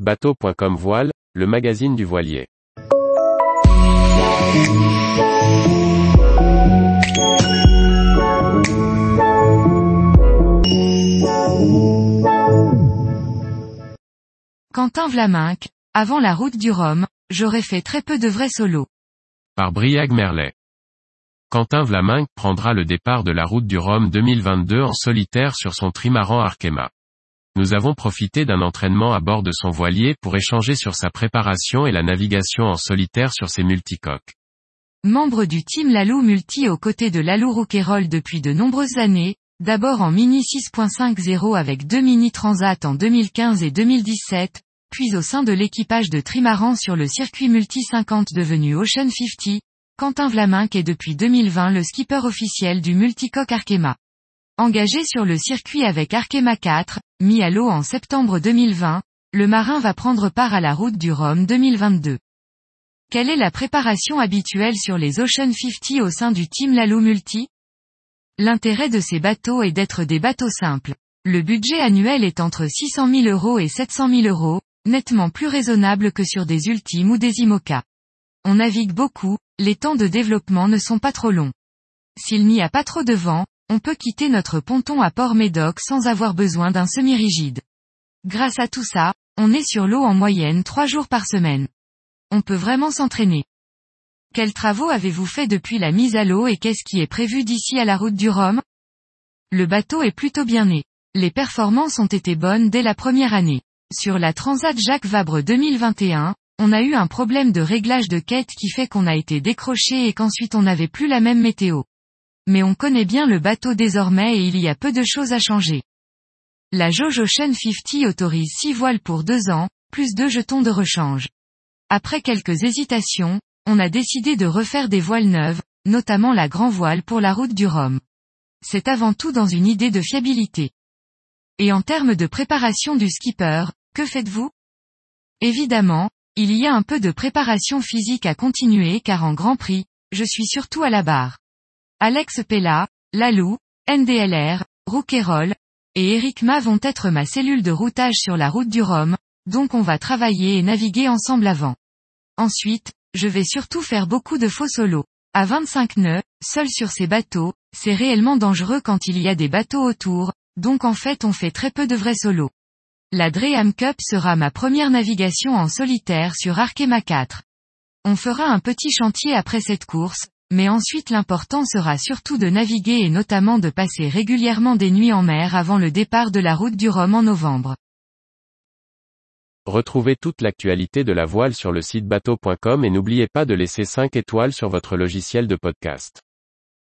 Bateau.com Voile, le magazine du voilier. Quentin Vlaminck, avant la route du Rhum, j'aurais fait très peu de vrais solos. Par Briag Merlet. Quentin Vlaminck prendra le départ de la route du Rhum 2022 en solitaire sur son trimaran Arkema. Nous avons profité d'un entraînement à bord de son voilier pour échanger sur sa préparation et la navigation en solitaire sur ses multicoques. Membre du team Lalou Multi aux côtés de Lalou Rouquayrol depuis de nombreuses années, d'abord en Mini 6.50 avec deux Mini Transat en 2015 et 2017, puis au sein de l'équipage de Trimaran sur le circuit Multi 50 devenu Ocean 50, Quentin Vlaminck est depuis 2020 le skipper officiel du multicoque Arkema. Engagé sur le circuit avec Arkema 4, mis à l'eau en septembre 2020, le marin va prendre part à la route du Rhum 2022. Quelle est la préparation habituelle sur les Ocean 50 au sein du team Lalou Multi? L'intérêt de ces bateaux est d'être des bateaux simples. Le budget annuel est entre 600 000 euros et 700 000 euros, nettement plus raisonnable que sur des Ultimes ou des IMOCA. On navigue beaucoup, les temps de développement ne sont pas trop longs. S'il n'y a pas trop de vent, on peut quitter notre ponton à Port-Médoc sans avoir besoin d'un semi-rigide. Grâce à tout ça, on est sur l'eau en moyenne trois jours par semaine. On peut vraiment s'entraîner. Quels travaux avez-vous fait depuis la mise à l'eau et qu'est-ce qui est prévu d'ici à la route du Rhum? Le bateau est plutôt bien né. Les performances ont été bonnes dès la première année. Sur la Transat Jacques Vabre 2021, on a eu un problème de réglage de quête qui fait qu'on a été décroché et qu'ensuite on n'avait plus la même météo mais on connaît bien le bateau désormais et il y a peu de choses à changer. La jauge Ocean 50 autorise 6 voiles pour 2 ans, plus 2 jetons de rechange. Après quelques hésitations, on a décidé de refaire des voiles neuves, notamment la grand voile pour la route du Rhum. C'est avant tout dans une idée de fiabilité. Et en termes de préparation du skipper, que faites-vous? Évidemment, il y a un peu de préparation physique à continuer car en Grand Prix, je suis surtout à la barre. Alex Pella, Lalou, NDLR, Rouquayrol, et Eric Ma vont être ma cellule de routage sur la route du Rhum, donc on va travailler et naviguer ensemble avant. Ensuite, je vais surtout faire beaucoup de faux solos. À 25 nœuds, seul sur ces bateaux, c'est réellement dangereux quand il y a des bateaux autour, donc en fait on fait très peu de vrais solos. La Dreham Cup sera ma première navigation en solitaire sur Arkema 4. On fera un petit chantier après cette course, mais ensuite l'important sera surtout de naviguer et notamment de passer régulièrement des nuits en mer avant le départ de la route du Rhum en novembre. Retrouvez toute l'actualité de la voile sur le site bateau.com et n'oubliez pas de laisser 5 étoiles sur votre logiciel de podcast.